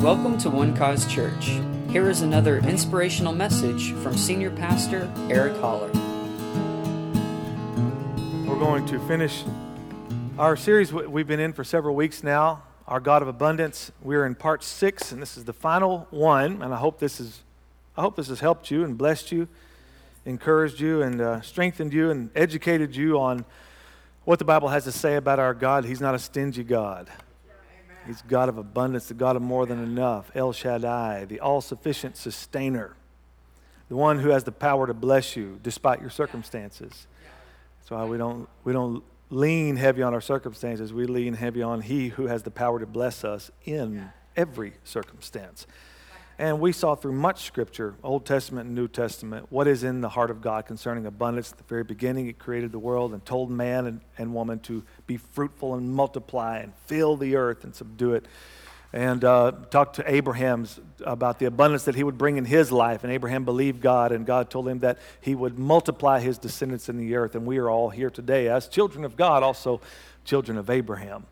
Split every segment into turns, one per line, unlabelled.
Welcome to One Cause Church. Here is another inspirational message from Senior Pastor Eric Holler.
We're going to finish our series we've been in for several weeks now, Our God of Abundance. We're in part six, and this is the final one. And I hope this is, I hope this has helped you and blessed you, encouraged you, and uh, strengthened you, and educated you on what the Bible has to say about our God. He's not a stingy God. He's God of abundance, the God of more than enough, El Shaddai, the all sufficient sustainer, the one who has the power to bless you despite your circumstances. That's why we don't, we don't lean heavy on our circumstances. We lean heavy on He who has the power to bless us in every circumstance. And we saw through much scripture, Old Testament and New Testament, what is in the heart of God concerning abundance. At the very beginning, He created the world and told man and, and woman to be fruitful and multiply and fill the earth and subdue it. And uh, talked to Abraham about the abundance that he would bring in his life. And Abraham believed God, and God told him that he would multiply his descendants in the earth. And we are all here today as children of God, also children of Abraham.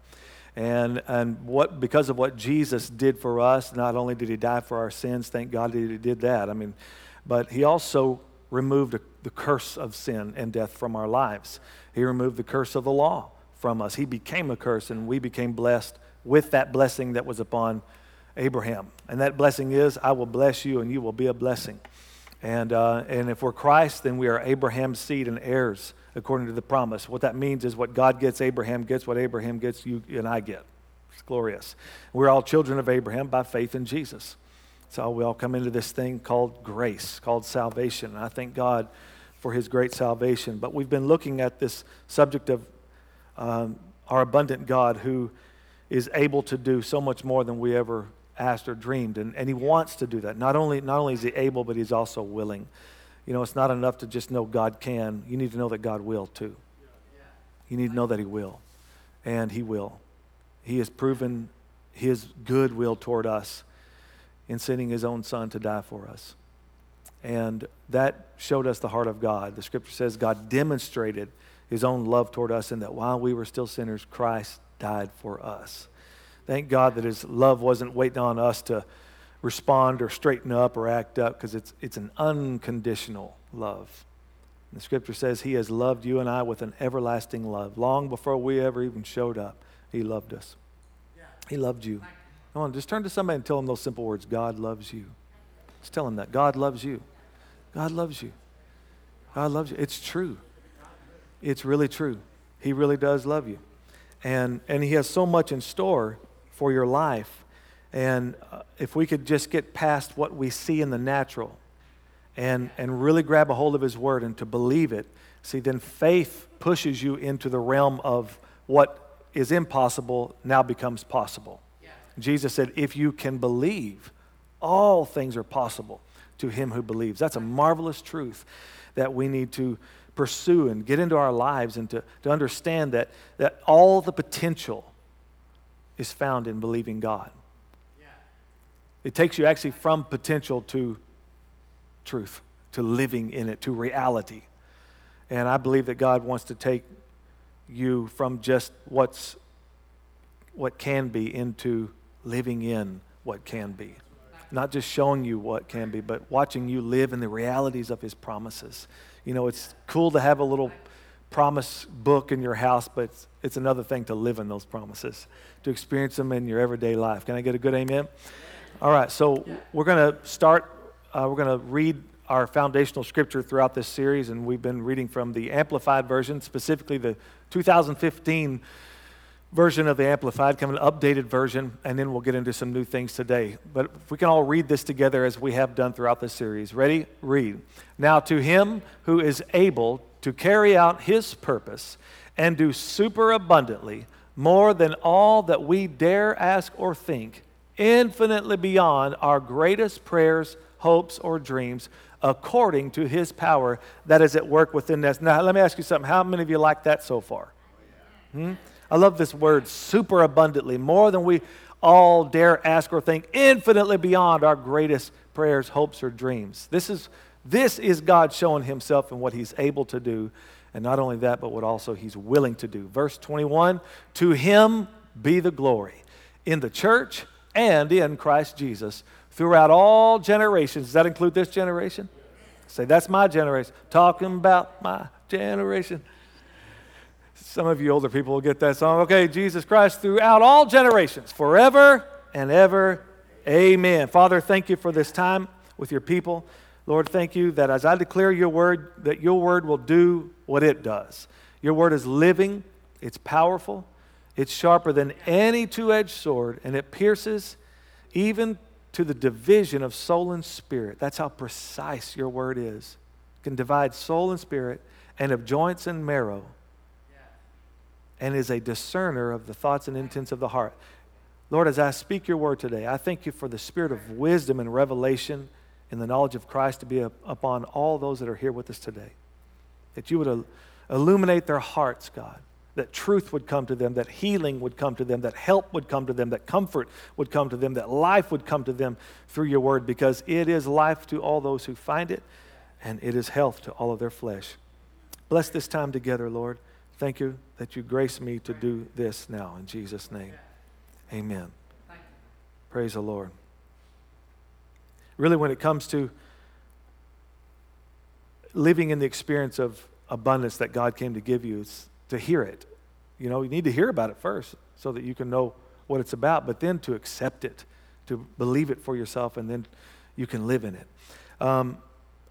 And, and what, because of what Jesus did for us, not only did he die for our sins, thank God that he did that. I mean, but he also removed the curse of sin and death from our lives. He removed the curse of the law from us. He became a curse, and we became blessed with that blessing that was upon Abraham. And that blessing is, I will bless you, and you will be a blessing. And, uh, and if we're Christ, then we are Abraham's seed and heirs according to the promise. What that means is what God gets, Abraham gets, what Abraham gets, you and I get. It's glorious. We're all children of Abraham by faith in Jesus. So we all come into this thing called grace, called salvation. And I thank God for his great salvation. But we've been looking at this subject of um, our abundant God who is able to do so much more than we ever asked or dreamed. And, and he wants to do that. Not only, not only is he able, but he's also willing. You know, it's not enough to just know God can. You need to know that God will too. You need to know that He will. And He will. He has proven His good will toward us in sending His own Son to die for us. And that showed us the heart of God. The scripture says God demonstrated His own love toward us in that while we were still sinners, Christ died for us. Thank God that His love wasn't waiting on us to respond or straighten up or act up because it's, it's an unconditional love. And the scripture says he has loved you and I with an everlasting love. Long before we ever even showed up, he loved us. He loved you. Come on, just turn to somebody and tell them those simple words God loves you. Just tell them that. God loves you. God loves you. God loves you. It's true. It's really true. He really does love you. And, and He has so much in store for your life and uh, if we could just get past what we see in the natural and, and really grab a hold of His Word and to believe it, see, then faith pushes you into the realm of what is impossible now becomes possible. Yeah. Jesus said, If you can believe, all things are possible to him who believes. That's a marvelous truth that we need to pursue and get into our lives and to, to understand that, that all the potential is found in believing God. It takes you actually from potential to truth, to living in it, to reality. And I believe that God wants to take you from just what's what can be into living in what can be. Not just showing you what can be, but watching you live in the realities of his promises. You know, it's cool to have a little promise book in your house, but it's, it's another thing to live in those promises, to experience them in your everyday life. Can I get a good amen? All right, so we're going to start, uh, we're going to read our foundational scripture throughout this series, and we've been reading from the Amplified Version, specifically the 2015 version of the Amplified, kind of an updated version, and then we'll get into some new things today. But if we can all read this together as we have done throughout this series. Ready? Read. Now, to him who is able to carry out his purpose and do superabundantly more than all that we dare ask or think infinitely beyond our greatest prayers, hopes, or dreams, according to his power that is at work within us. Now, let me ask you something. How many of you like that so far? Hmm? I love this word, super abundantly, more than we all dare ask or think, infinitely beyond our greatest prayers, hopes, or dreams. This is, this is God showing himself and what he's able to do. And not only that, but what also he's willing to do. Verse 21 To him be the glory in the church and in Christ Jesus throughout all generations. Does that include this generation? Say, that's my generation. Talking about my generation. Some of you older people will get that song. Okay, Jesus Christ throughout all generations, forever and ever. Amen. Father, thank you for this time with your people. Lord, thank you that as I declare your word, that your word will do what it does. Your word is living, it's powerful, it's sharper than any two edged sword, and it pierces even to the division of soul and spirit. That's how precise your word is. It can divide soul and spirit and of joints and marrow, and is a discerner of the thoughts and intents of the heart. Lord, as I speak your word today, I thank you for the spirit of wisdom and revelation and the knowledge of Christ to be upon all those that are here with us today. That you would uh, illuminate their hearts, God that truth would come to them, that healing would come to them, that help would come to them, that comfort would come to them, that life would come to them through your word, because it is life to all those who find it, and it is health to all of their flesh. Bless this time together, Lord. Thank you that you grace me to do this now in Jesus' name. Amen. Praise the Lord. Really, when it comes to living in the experience of abundance that God came to give you, it's to hear it. You know, you need to hear about it first so that you can know what it's about, but then to accept it, to believe it for yourself, and then you can live in it. Um,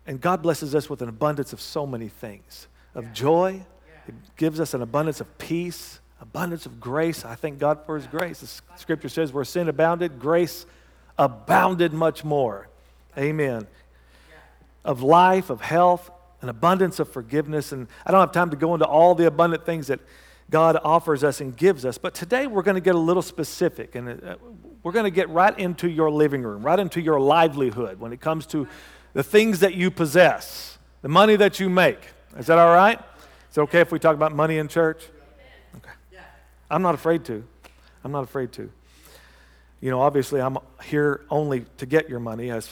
and God blesses us with an abundance of so many things of joy, it gives us an abundance of peace, abundance of grace. I thank God for His grace. The scripture says, where sin abounded, grace abounded much more. Amen. Of life, of health, an abundance of forgiveness. And I don't have time to go into all the abundant things that God offers us and gives us, but today we're going to get a little specific and uh, we're going to get right into your living room, right into your livelihood when it comes to the things that you possess, the money that you make. Is that all right? Is it okay if we talk about money in church? Okay. I'm not afraid to. I'm not afraid to. You know, obviously, I'm here only to get your money, as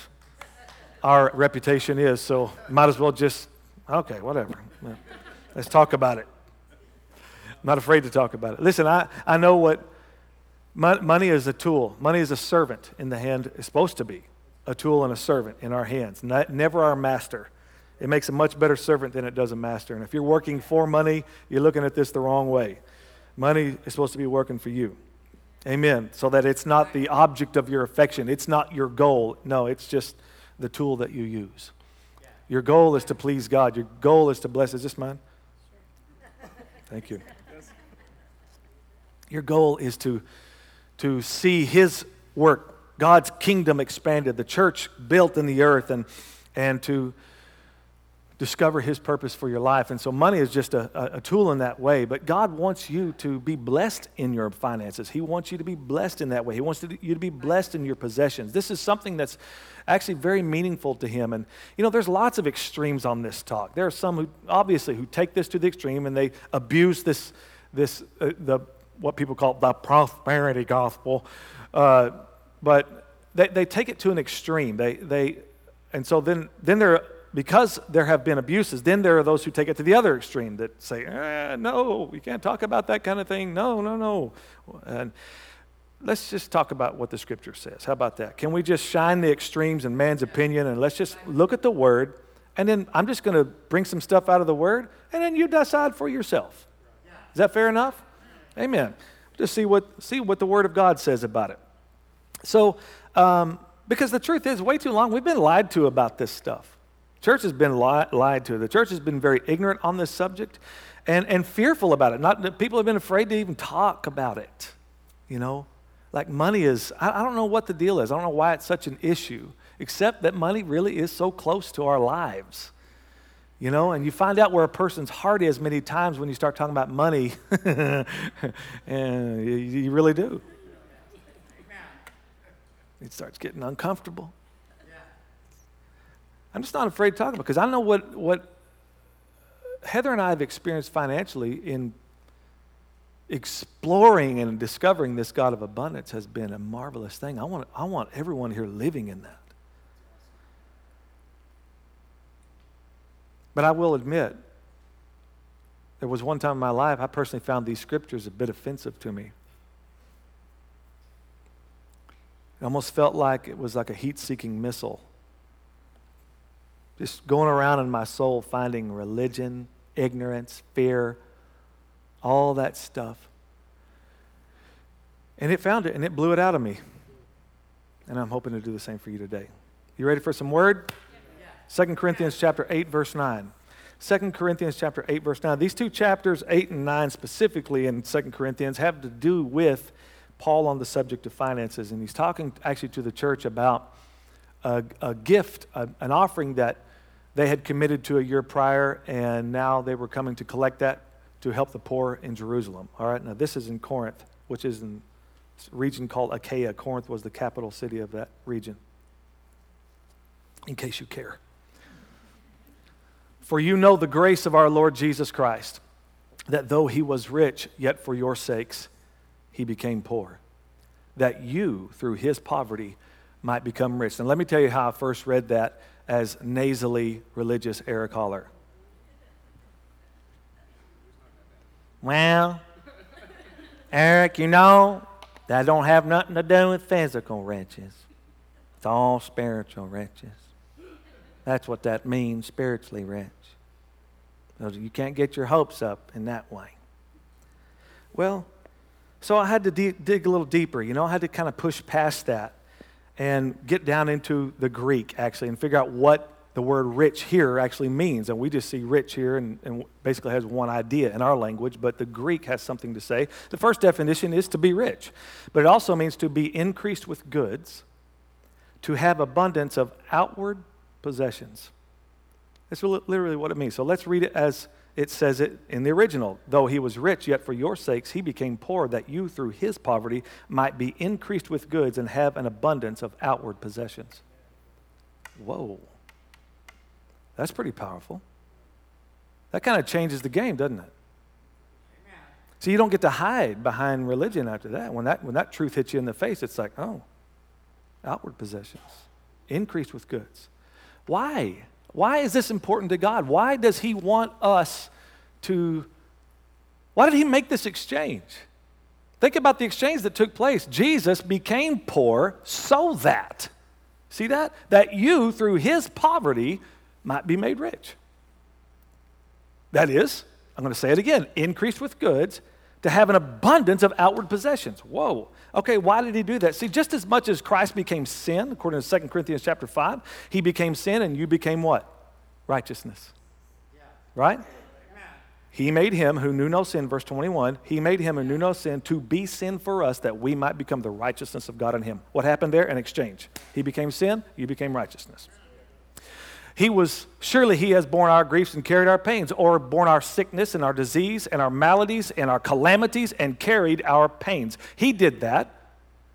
our reputation is, so might as well just Okay, whatever. Let's talk about it. I'm not afraid to talk about it. Listen, I, I know what money is a tool. Money is a servant in the hand, it's supposed to be a tool and a servant in our hands, not, never our master. It makes a much better servant than it does a master. And if you're working for money, you're looking at this the wrong way. Money is supposed to be working for you. Amen. So that it's not the object of your affection, it's not your goal. No, it's just the tool that you use. Your goal is to please God. Your goal is to bless. Is this mine? Thank you. Your goal is to, to see His work, God's kingdom expanded, the church built in the earth, and, and to discover His purpose for your life. And so money is just a, a, tool in that way. But God wants you to be blessed in your finances. He wants you to be blessed in that way. He wants you to be blessed in your possessions. This is something that's actually very meaningful to Him. And, you know, there's lots of extremes on this talk. There are some who, obviously, who take this to the extreme and they abuse this, this uh, the, what people call the prosperity gospel. Uh, but they, they take it to an extreme. They, they, and so then, then they're because there have been abuses, then there are those who take it to the other extreme that say, eh, no, we can't talk about that kind of thing. No, no, no. And let's just talk about what the scripture says. How about that? Can we just shine the extremes in man's opinion and let's just look at the word? And then I'm just going to bring some stuff out of the word, and then you decide for yourself. Is that fair enough? Amen. Just see what, see what the word of God says about it. So, um, because the truth is, way too long, we've been lied to about this stuff. Church has been li- lied to. The church has been very ignorant on this subject and, and fearful about it. Not, people have been afraid to even talk about it. You know, like money is, I, I don't know what the deal is. I don't know why it's such an issue, except that money really is so close to our lives. You know, and you find out where a person's heart is many times when you start talking about money, and you, you really do. It starts getting uncomfortable. I'm just not afraid to talk about because I know what, what Heather and I have experienced financially in exploring and discovering this God of abundance has been a marvelous thing. I want, I want everyone here living in that. But I will admit, there was one time in my life I personally found these scriptures a bit offensive to me. It almost felt like it was like a heat seeking missile. Just going around in my soul finding religion, ignorance, fear, all that stuff. And it found it and it blew it out of me. And I'm hoping to do the same for you today. You ready for some word? Second Corinthians chapter 8 verse 9. 2 Corinthians chapter 8 verse 9. These two chapters 8 and 9 specifically in 2 Corinthians have to do with Paul on the subject of finances and he's talking actually to the church about a, a gift, a, an offering that they had committed to a year prior and now they were coming to collect that to help the poor in Jerusalem. All right? Now this is in Corinth, which is in a region called Achaia. Corinth was the capital city of that region. In case you care. For you know the grace of our Lord Jesus Christ, that though he was rich, yet for your sakes he became poor, that you, through his poverty, might become rich. And let me tell you how I first read that as nasally religious Eric Holler. Well, Eric, you know, that don't have nothing to do with physical riches. It's all spiritual riches. That's what that means, spiritually rich. You can't get your hopes up in that way. Well, so I had to de- dig a little deeper. You know, I had to kind of push past that and get down into the Greek, actually, and figure out what the word rich here actually means. And we just see rich here and, and, basically has one idea in our language, but the Greek has something to say. The first definition is to be rich, but it also means to be increased with goods, to have abundance of outward possessions. That's literally what it means. So let's read it as it says it in the original. Though he was rich, yet for your sakes he became poor, that you through his poverty might be increased with goods and have an abundance of outward possessions. Whoa. That's pretty powerful. That kind of changes the game, doesn't it? So you don't get to hide behind religion after that. When that when that truth hits you in the face, it's like, oh, outward possessions, increased with goods. Why? Why is this important to God? Why does He want us to? Why did He make this exchange? Think about the exchange that took place. Jesus became poor so that, see that? That you, through His poverty, might be made rich. That is, I'm going to say it again increased with goods to have an abundance of outward possessions. Whoa. Okay, why did he do that? See, just as much as Christ became sin, according to 2 Corinthians chapter 5, he became sin and you became what? Righteousness. Yeah. Right? He made him who knew no sin, verse 21, he made him who knew no sin to be sin for us that we might become the righteousness of God in him. What happened there? An exchange. He became sin, you became righteousness. He was, surely he has borne our griefs and carried our pains, or borne our sickness and our disease and our maladies and our calamities and carried our pains. He did that.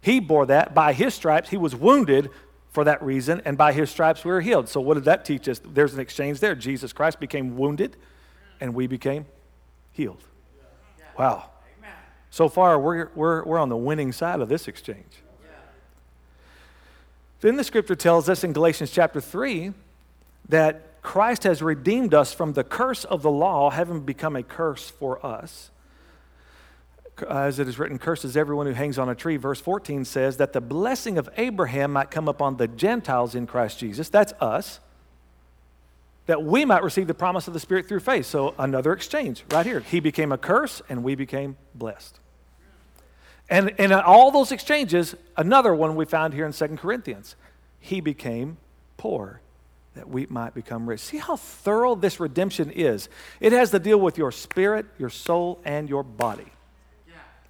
He bore that. By his stripes, he was wounded for that reason, and by his stripes we were healed. So, what did that teach us? There's an exchange there. Jesus Christ became wounded, and we became healed. Wow. So far, we're, we're, we're on the winning side of this exchange. Then the scripture tells us in Galatians chapter 3 that Christ has redeemed us from the curse of the law, having become a curse for us. As it is written, curses everyone who hangs on a tree. Verse 14 says that the blessing of Abraham might come upon the Gentiles in Christ Jesus. That's us. That we might receive the promise of the Spirit through faith. So, another exchange right here. He became a curse and we became blessed. And, in all those exchanges, another one we found here in 2 Corinthians. He became poor that we might become rich. See how thorough this redemption is. It has to deal with your spirit, your soul, and your body.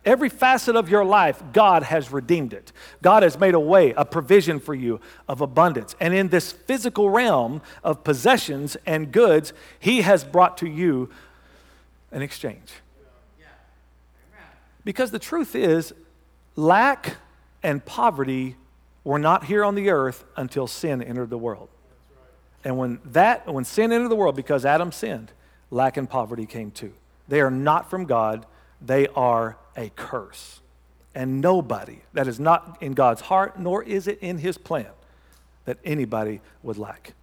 Every facet of your life, God has redeemed it. God has made a way, a provision for you of abundance. And in this physical realm of possessions and goods, He has brought to you an exchange. Because the truth is, lack and poverty were not here on the earth until sin entered the world. And when that when sin entered the world because Adam sinned, lack and poverty came too. They are not from God, they are a curse. And nobody that is not in God's heart, nor is it in his plan, that anybody would lack.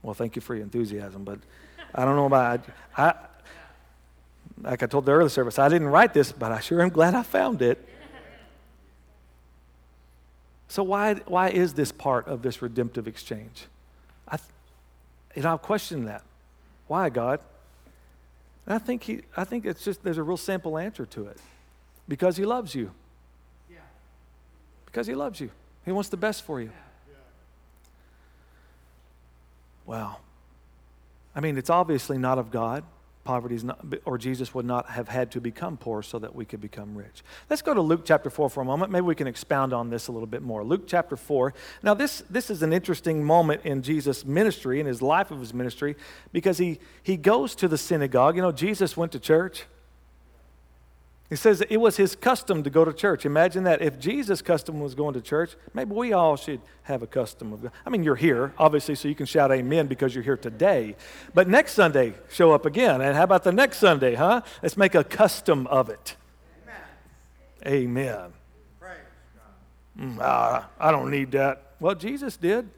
Well, thank you for your enthusiasm, but I don't know about I, I like I told the early service, I didn't write this, but I sure am glad I found it. So, why, why is this part of this redemptive exchange? Know, I've questioned that. Why, God? And I think, he, I think it's just, there's a real simple answer to it. Because He loves you. Yeah. Because He loves you. He wants the best for you. Yeah. Wow. I mean, it's obviously not of God poverty is not, or Jesus would not have had to become poor so that we could become rich. Let's go to Luke chapter 4 for a moment. Maybe we can expound on this a little bit more. Luke chapter 4. Now, this, this is an interesting moment in Jesus' ministry, in his life of his ministry, because he, he goes to the synagogue. You know, Jesus went to church. He says it was his custom to go to church. Imagine that. If Jesus' custom was going to church, maybe we all should have a custom of. I mean, you're here, obviously, so you can shout amen because you're here today. But next Sunday, show up again. And how about the next Sunday, huh? Let's make a custom of it. Amen. amen. Mm, uh, I don't need that. Well, Jesus did.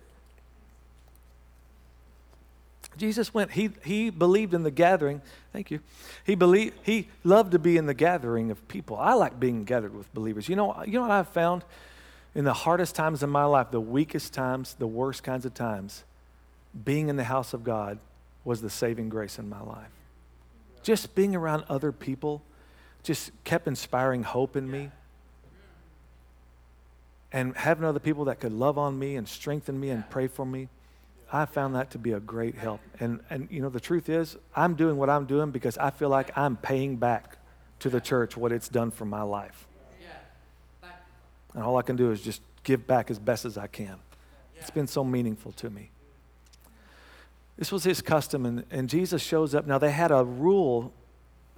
Jesus went, he, he believed in the gathering. Thank you. He believed, he loved to be in the gathering of people. I like being gathered with believers. You know, you know what I've found? In the hardest times in my life, the weakest times, the worst kinds of times, being in the house of God was the saving grace in my life. Just being around other people just kept inspiring hope in me. And having other people that could love on me and strengthen me and pray for me I found that to be a great help. And, and you know, the truth is, I'm doing what I'm doing because I feel like I'm paying back to the church what it's done for my life. And all I can do is just give back as best as I can. It's been so meaningful to me. This was his custom, and, and Jesus shows up. Now, they had a rule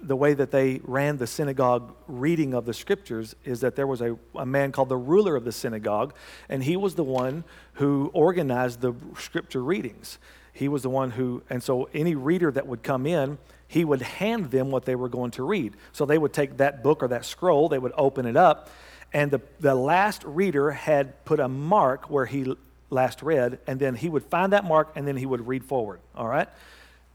the way that they ran the synagogue reading of the scriptures is that there was a, a man called the ruler of the synagogue, and he was the one who organized the scripture readings. He was the one who, and so any reader that would come in, he would hand them what they were going to read. So they would take that book or that scroll, they would open it up, and the, the last reader had put a mark where he last read, and then he would find that mark and then he would read forward. All right?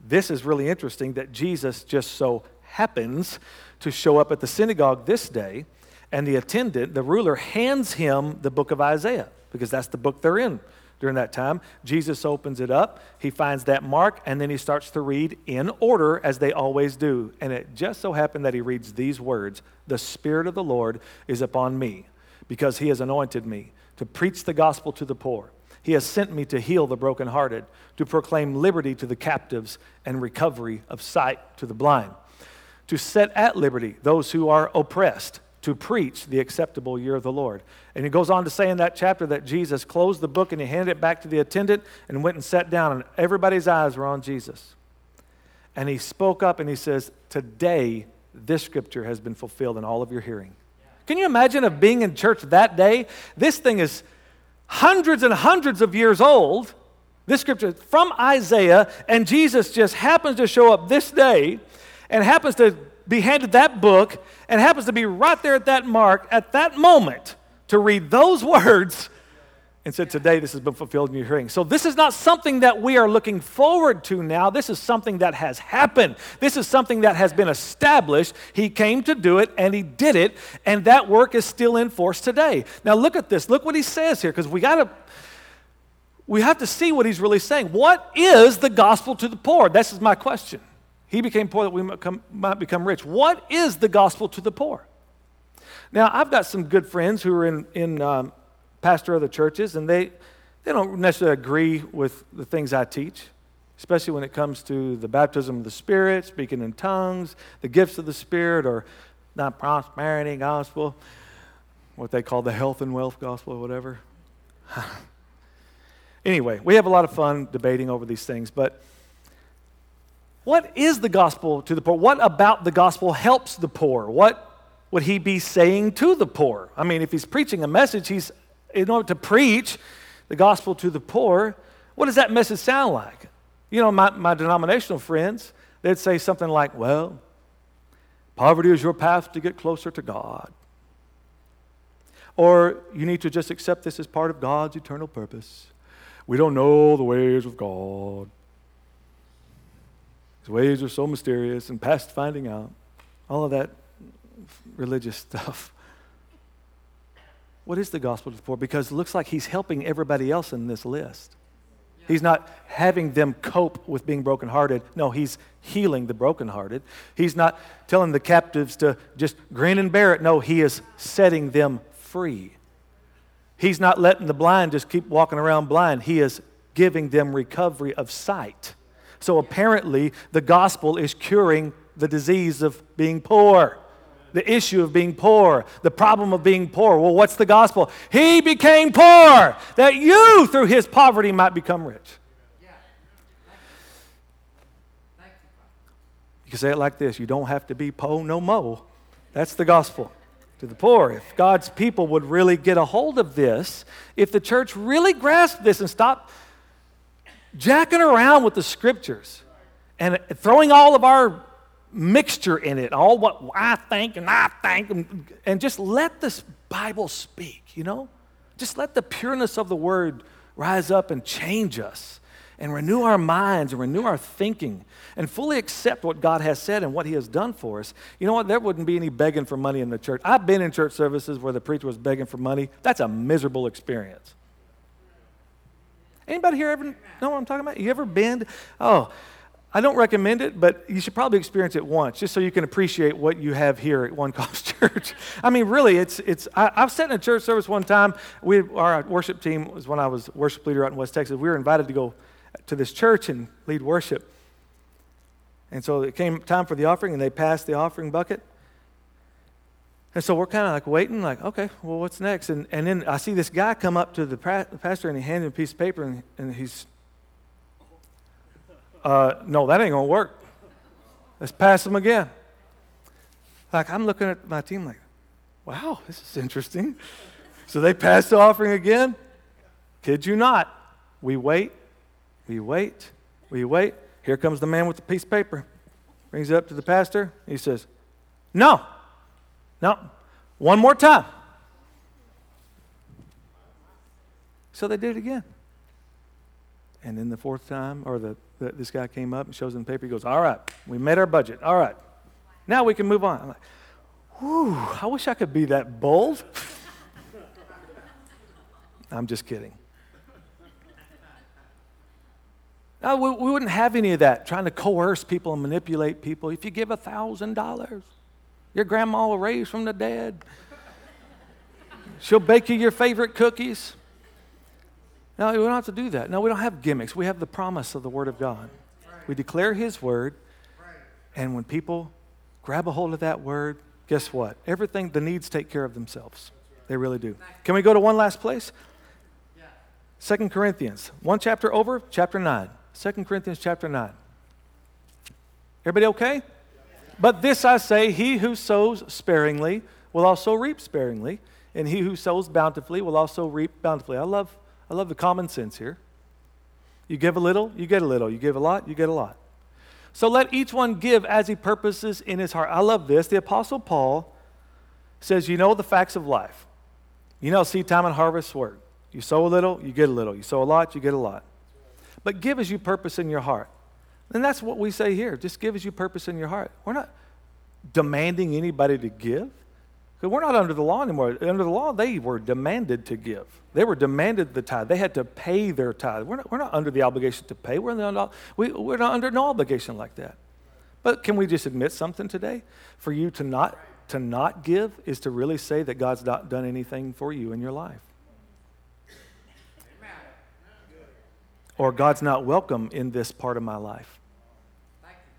This is really interesting that Jesus just so happens to show up at the synagogue this day, and the attendant, the ruler, hands him the book of Isaiah because that's the book they're in during that time. Jesus opens it up, he finds that mark, and then he starts to read in order as they always do. And it just so happened that he reads these words The Spirit of the Lord is upon me because he has anointed me to preach the gospel to the poor. He has sent me to heal the brokenhearted, to proclaim liberty to the captives and recovery of sight to the blind to set at liberty those who are oppressed, to preach the acceptable year of the Lord. And he goes on to say in that chapter that Jesus closed the book and he handed it back to the attendant and went and sat down, and everybody's eyes were on Jesus. And he spoke up and he says, Today, this scripture has been fulfilled in all of your hearing. Can you imagine of being in church that day? This thing is hundreds and hundreds of years old. This scripture from Isaiah, and Jesus just happens to show up this day and happens to be handed that book and happens to be right there at that mark at that moment to read those words and said, Today this has been fulfilled in your hearing. So, this is not something that we are looking forward to now. This is something that has happened. This is something that has been established. He came to do it and he did it, and that work is still in force today. Now, look at this. Look what he says here, because we got to. We have to see what he's really saying. What is the gospel to the poor? This is my question. He became poor that we might, come, might become rich. What is the gospel to the poor? Now, I've got some good friends who are in, in um, pastor of other churches, and they, they don't necessarily agree with the things I teach, especially when it comes to the baptism of the Spirit, speaking in tongues, the gifts of the Spirit, or the prosperity gospel, what they call the health and wealth gospel, or whatever. anyway, we have a lot of fun debating over these things, but what is the gospel to the poor? What about the gospel helps the poor? What would he be saying to the poor? I mean, if he's preaching a message, he's in order to preach the gospel to the poor, what does that message sound like? You know, my, my denominational friends, they'd say something like, well, poverty is your path to get closer to God. Or you need to just accept this as part of God's eternal purpose. We don't know the ways of God. His ways are so mysterious and past finding out. All of that religious stuff. What is the gospel poor? Because it looks like he's helping everybody else in this list. He's not having them cope with being brokenhearted. No, he's healing the brokenhearted. He's not telling the captives to just grin and bear it. No, he is setting them free. He's not letting the blind just keep walking around blind. He is giving them recovery of sight. So apparently, the gospel is curing the disease of being poor the issue of being poor, the problem of being poor. Well, what's the gospel? He became poor that you, through his poverty, might become rich. You can say it like this you don't have to be po no mo. That's the gospel to the poor. If God's people would really get a hold of this, if the church really grasped this and stopped jacking around with the scriptures and throwing all of our mixture in it, all what I think and I think, and, just let this Bible speak, you know? Just let the pureness of the word rise up and change us and renew our minds and renew our thinking and fully accept what God has said and what He has done for us. You know what? There wouldn't be any begging for money in the church. I've been in church services where the preacher was begging for money. That's a miserable experience. Anybody here ever know what I'm talking about? You ever been? Oh, I don't recommend it, but you should probably experience it once just so you can appreciate what you have here at One Cause Church. I mean, really, it's, it's I, have sat in a church service one time. We, our worship team was when I was worship leader out in West Texas. We were invited to go to this church and lead worship. And so it came time for the offering, and they passed the offering bucket. And so we're kind of like waiting, like, okay, well, what's next? And, and then I see this guy come up to the, the pastor, and he handed him a piece of paper, and, and he's uh, no, that ain't going to work. Let's pass them again. Like, I'm looking at my team like, wow, this is interesting. So they pass the offering again. Kid you not. We wait, we wait, we wait. Here comes the man with the piece of paper. Brings it up to the pastor. He says, No, no, one more time. So they did it again. And then the fourth time, or the this guy came up and shows him the paper. He goes, All right, we met our budget. All right, now we can move on. I'm like, Whew, I wish I could be that bold. I'm just kidding. No, we, we, wouldn't have any of that, trying to coerce people and manipulate people. If you give a $1,000, your grandma will raise from the dead. She'll bake you your favorite cookies. No, we don't have to do that. No, we don't have gimmicks. We have the promise of the Word of God. We declare His Word, and when people grab a hold of that Word, guess what? Everything, the needs take care of themselves. They really do. Can we go to one last place? Second Corinthians, one chapter over, chapter 9. Second Corinthians, chapter 9. Everybody okay? But this I say he who sows sparingly will also reap sparingly, and he who sows bountifully will also reap bountifully. I love I love the common sense here. You give a little, you get a little. You give a lot, you get a lot. So let each one give as he purposes in his heart. I love this. The Apostle Paul says, You know the facts of life. You know seed time and harvest work. You sow a little, you get a little. You sow a lot, you get a lot. But give as you purpose in your heart. And that's what we say here. Just give as you purpose in your heart. We're not demanding anybody to give. Because we're not under the law anymore. Under the law, they were demanded to give. They were demanded the tithe. They had to pay their tithe. We're not, we're not under the obligation to pay. We're, the, we, we're not under no obligation like that. But can we just admit something today? For you to not, to not give is to really say that God's not done anything for you in your life. Or God's not welcome in this part of my life.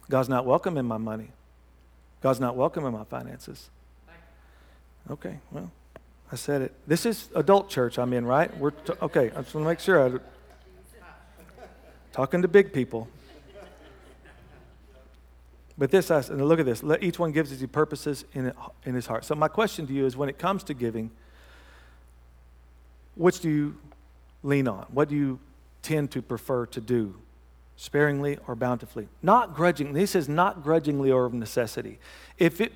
God's not welcome in my money. God's not welcome in my finances. Okay, well, I said it. This is adult church I'm in, right? We're t- okay. I just want to make sure. I'm talking to big people. But this, I, and look at this. Let each one gives as he purposes in, in his heart. So my question to you is, when it comes to giving, which do you lean on? What do you tend to prefer to do? Sparingly or bountifully? Not grudgingly. He says not grudgingly or of necessity. If it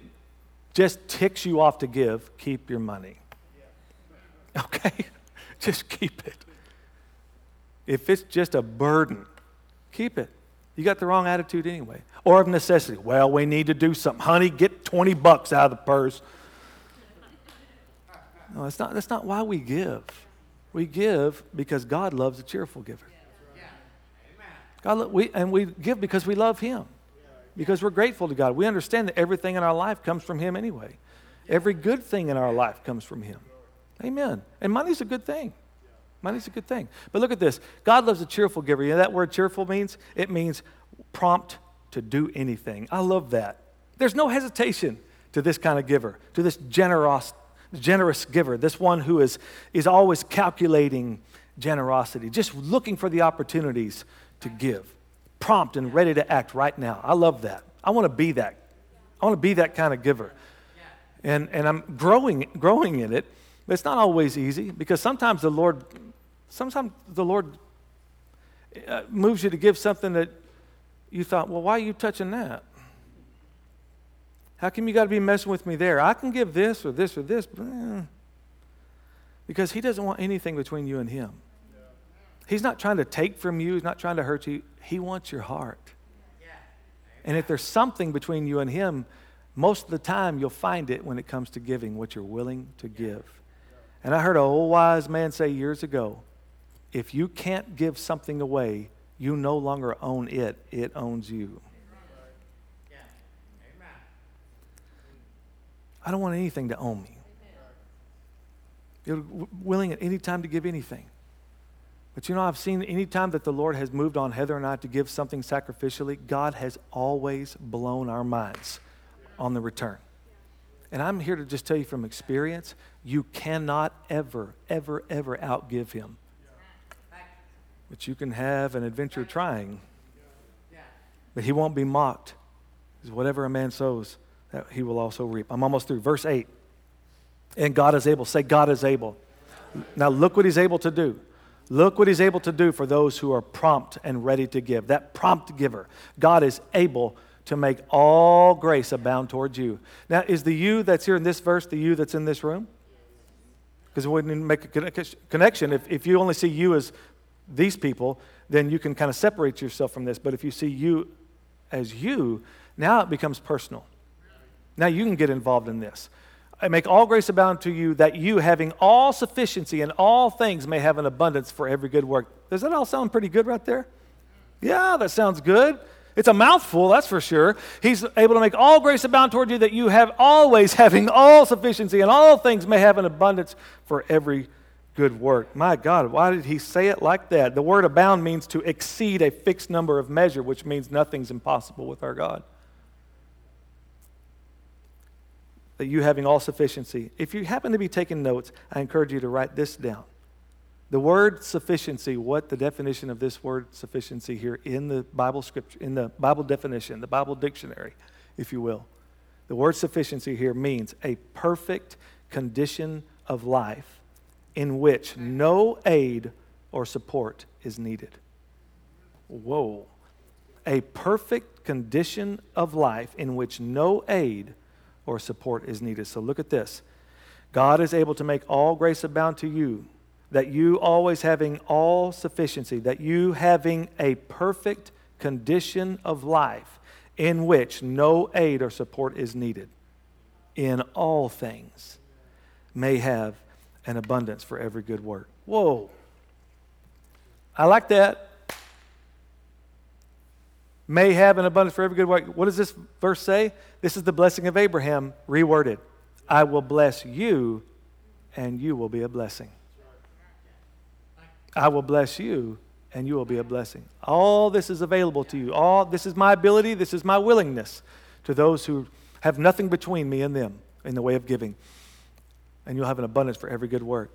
just ticks you off to give, keep your money. Okay? just keep it. If it's just a burden, keep it. You got the wrong attitude anyway. Or of necessity. Well, we need to do something. Honey, get 20 bucks out of the purse. No, that's not, that's not why we give. We give because God loves a cheerful giver. God, we, and we give because we love Him, because we're grateful to God. We understand that everything in our life comes from Him anyway. Every good thing in our life comes from Him. Amen. And money's a good thing. Money's a good thing. But look at this God loves a cheerful giver. You know that word cheerful means? It means prompt to do anything. I love that. There's no hesitation to this kind of giver, to this generous, generous giver, this one who is, is always calculating generosity, just looking for the opportunities to give, prompt and ready to act right now. I love that. I want to be that. I want to be that kind of giver. And, and I'm growing, growing in it, but it's not always easy because sometimes the Lord, sometimes the Lord uh, moves you to give something that you thought, well, why are you touching that? How come you got to be messing with me there? I can give this or this or this, eh. because He doesn't want anything between you and Him. He's not trying to take from you, He's not trying to hurt you. He wants your heart. And if there's something between you and Him, most of the time you'll find it when it comes to giving what you're willing to give. And I heard an old wise man say years ago if you can't give something away, you no longer own it, it owns you. I don't want anything to own me. You're willing at any time to give anything. But you know, I've seen any time that the Lord has moved on Heather and I to give something sacrificially, God has always blown our minds on the return. And I'm here to just tell you from experience, you cannot ever, ever, ever outgive Him. But you can have an adventure trying. But He won't be mocked. Because whatever a man sows, that he will also reap. I'm almost through. Verse 8. And God is able. Say, God is able. Now look what He's able to do. Look what he's able to do for those who are prompt and ready to give. That prompt giver. God is able to make all grace abound towards you. Now, is the you that's here in this verse the you that's in this room? Because it wouldn't make a connection. If, if you only see you as these people, then you can kind of separate yourself from this. But if you see you as you, now it becomes personal. Now you can get involved in this. I make all grace abound to you that you, having all sufficiency in all things, may have an abundance for every good work. Does that all sound pretty good right there? Yeah, that sounds good. It's a mouthful, that's for sure. He's able to make all grace abound toward you that you have always having all sufficiency in all things may have an abundance for every good work. My God, why did he say it like that? The word abound means to exceed a fixed number of measure, which means nothing's impossible with our God. That you having all sufficiency. If you happen to be taking notes, I encourage you to write this down. The word sufficiency, what the definition of this word sufficiency here in the Bible scripture, in the Bible definition, the Bible dictionary, if you will. The word sufficiency here means a perfect condition of life in which no aid or support is needed. Whoa. A perfect condition of life in which no aid or support is needed. So look at this God is able to make all grace abound to you that you always having all sufficiency, that you having a perfect condition of life in which no aid or support is needed, in all things may have an abundance for every good work. Whoa. I like that. May have an abundance for every good work. What does this verse say? This is the blessing of Abraham reworded. I will bless you, and you will be a blessing. I will bless you and you will be a blessing. All this is available to you. All this is my ability, this is my willingness to those who have nothing between me and them in the way of giving. And you'll have an abundance for every good work.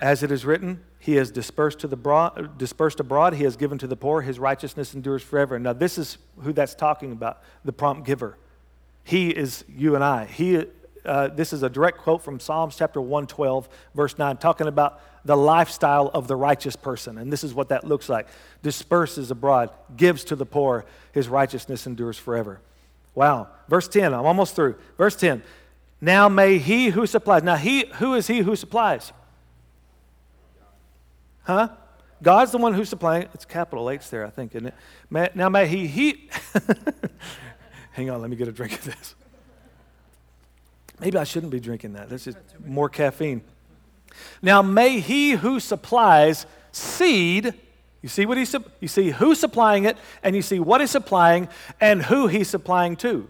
As it is written, he has dispersed, to the broad, dispersed abroad, he has given to the poor, his righteousness endures forever. Now, this is who that's talking about the prompt giver. He is you and I. He, uh, this is a direct quote from Psalms chapter 112, verse 9, talking about the lifestyle of the righteous person. And this is what that looks like disperses abroad, gives to the poor, his righteousness endures forever. Wow. Verse 10, I'm almost through. Verse 10. Now may he who supplies. Now, he, who is he who supplies? Huh? God's the one who's supplying. It's capital H there, I think, isn't it? May, now may he, he. Hang on, let me get a drink of this. Maybe I shouldn't be drinking that. That's just more caffeine. Now, may he who supplies seed, you see what he's, you see who's supplying it, and you see what he's supplying, and who he's supplying to.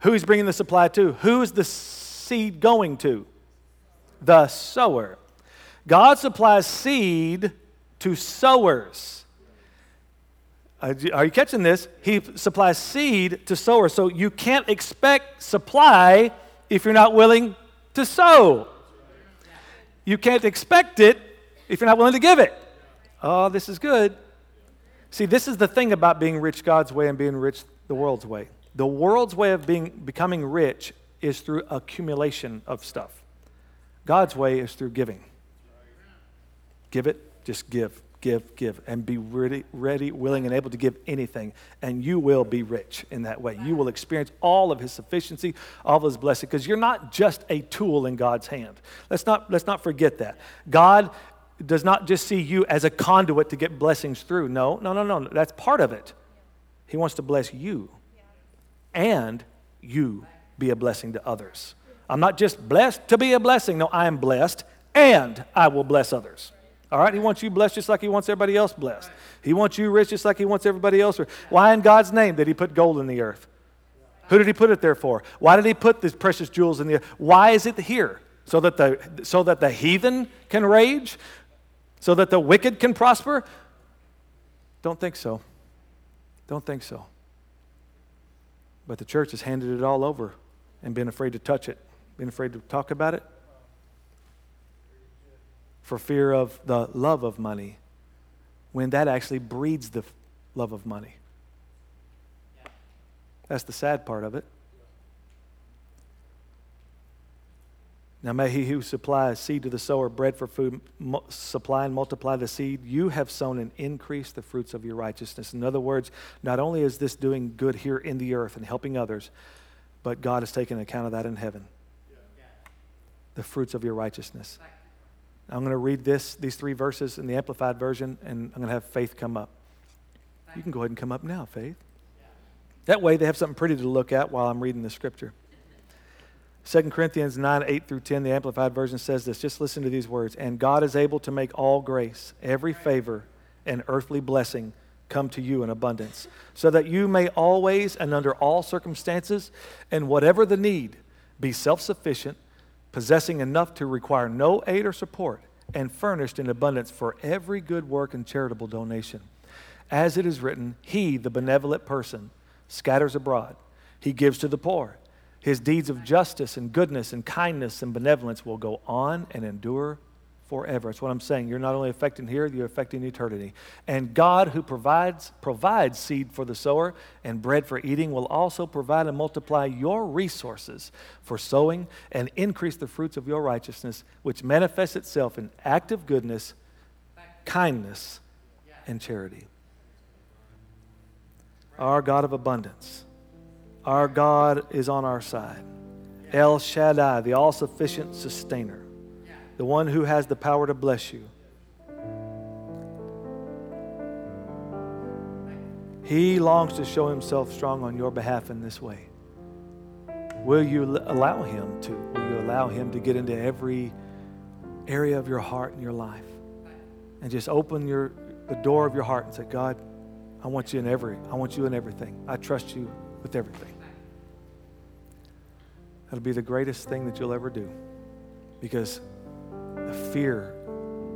Who he's bringing the supply to? Who's the seed going to? The sower. God supplies seed to sowers. Uh, are you catching this? He supplies seed to sowers. So you can't expect supply if you're not willing to sow. You can't expect it if you're not willing to give it. Oh, this is good. See, this is the thing about being rich God's way and being rich the world's way. The world's way of being becoming rich is through accumulation of stuff. God's way is through giving. Give it, just give give, give, and be ready, ready, willing, and able to give anything. And you will be rich in that way. You will experience all of His sufficiency, all of His blessing, because you're not just a tool in God's hand. Let's not, let's not forget that. God does not just see you as a conduit to get blessings through. No, no, no, no. That's part of it. He wants to bless you, and you be a blessing to others. I'm not just blessed to be a blessing. No, I am blessed, and I will bless others. All right? He wants you blessed just like he wants everybody else blessed. He wants you rich just like he wants everybody else. Why in God's name did he put gold in the earth? Who did he put it there for? Why did he put these precious jewels in the earth? Why is it here? So that the, so that the heathen can rage? So that the wicked can prosper? Don't think so. Don't think so. But the church has handed it all over and been afraid to touch it, been afraid to talk about it, for fear of the love of money when that actually breeds the love of money. That's the sad part of it. Now, may he who supplies seed to the sower, bread for food, supply and multiply the seed you have sown and increase the fruits of your righteousness. In other words, not only is this doing good here in the earth and helping others, but God has taken account of that in heaven. The fruits of your righteousness. I'm going to read this, these three verses in the Amplified Version, and I'm going to have Faith come up. You can go ahead and come up now, Faith. That way they have something pretty to look at while I'm reading the scripture. 2 Corinthians 9, 8 through 10, the Amplified Version says this. Just listen to these words. And God is able to make all grace, every favor, and earthly blessing come to you in abundance, so that you may always and under all circumstances, and whatever the need, be self sufficient possessing enough to require no aid or support, and furnished in abundance for every good work and charitable donation. As it is written, He, the benevolent person, scatters abroad, He gives to the poor. His deeds of justice and goodness and kindness and benevolence will go on and endure forever. That's what I'm saying. You're not only affecting here, you're affecting eternity. And God, who provides, provides seed for the sower and bread for eating, will also provide and multiply your resources for sowing and increase the fruits of your righteousness, which manifests itself in active goodness, kindness, and charity. Our God of abundance, our God is on our side. El Shaddai, the all sufficient sustainer the one who has the power to bless you. He longs to show himself strong on your behalf in this way. Will you allow him to? Will you allow him to get into every area of your heart and your life? And just open your, the door of your heart and say, God, I want you in every, I want you in everything. I trust you with everything. That'll be the greatest thing that you'll ever do. Because the fear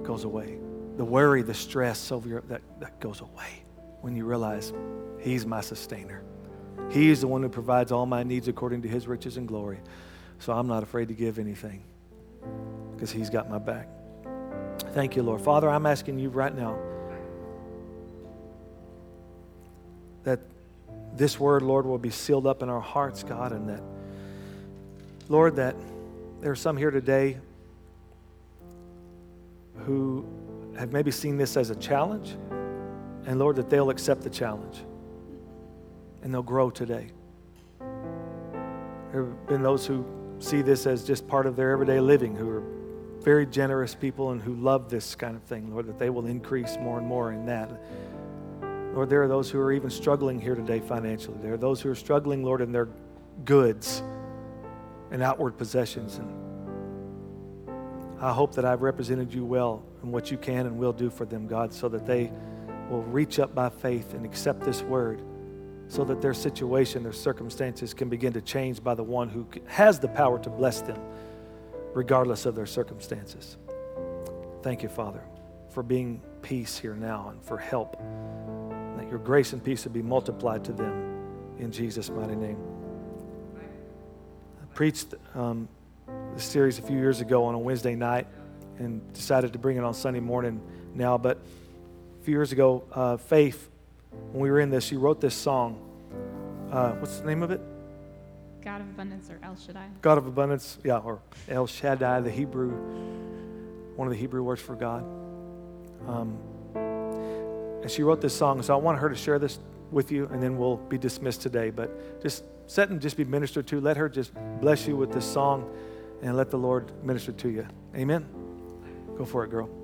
goes away. The worry, the stress over your, that, that goes away when you realize He's my sustainer. He's the one who provides all my needs according to His riches and glory. So I'm not afraid to give anything because He's got my back. Thank you, Lord. Father, I'm asking you right now that this word, Lord, will be sealed up in our hearts, God, and that, Lord, that there are some here today who have maybe seen this as a challenge, and Lord, that they'll accept the challenge and they'll grow today. There have been those who see this as just part of their everyday living, who are very generous people and who love this kind of thing, Lord, that they will increase more and more in that. Lord, there are those who are even struggling here today financially. There are those who are struggling, Lord, in their
goods and outward possessions. And I hope that I've represented you well in what you can and will do for them, God, so that they will reach up by faith and accept this word so that their situation, their circumstances can begin to change by the one who has the power to bless them, regardless of their circumstances. Thank you, Father, for being peace here now and for help. That your grace and peace would be multiplied to them in Jesus' mighty name. I preached um, this series a few years ago on a Wednesday night and decided to bring it on Sunday morning now, but a few years ago, uh, Faith when we were in this, she wrote this song. Uh, what's the name of it?
God of Abundance or El Shaddai.
God of Abundance, yeah, or El Shaddai, the Hebrew, one of the Hebrew words for God. Um, and she wrote this song, so I want her to share this with you, and then we'll be dismissed today. But just sit and just be ministered to. Let her just bless you with this song, and let the Lord minister to you. Amen. Go for it, girl.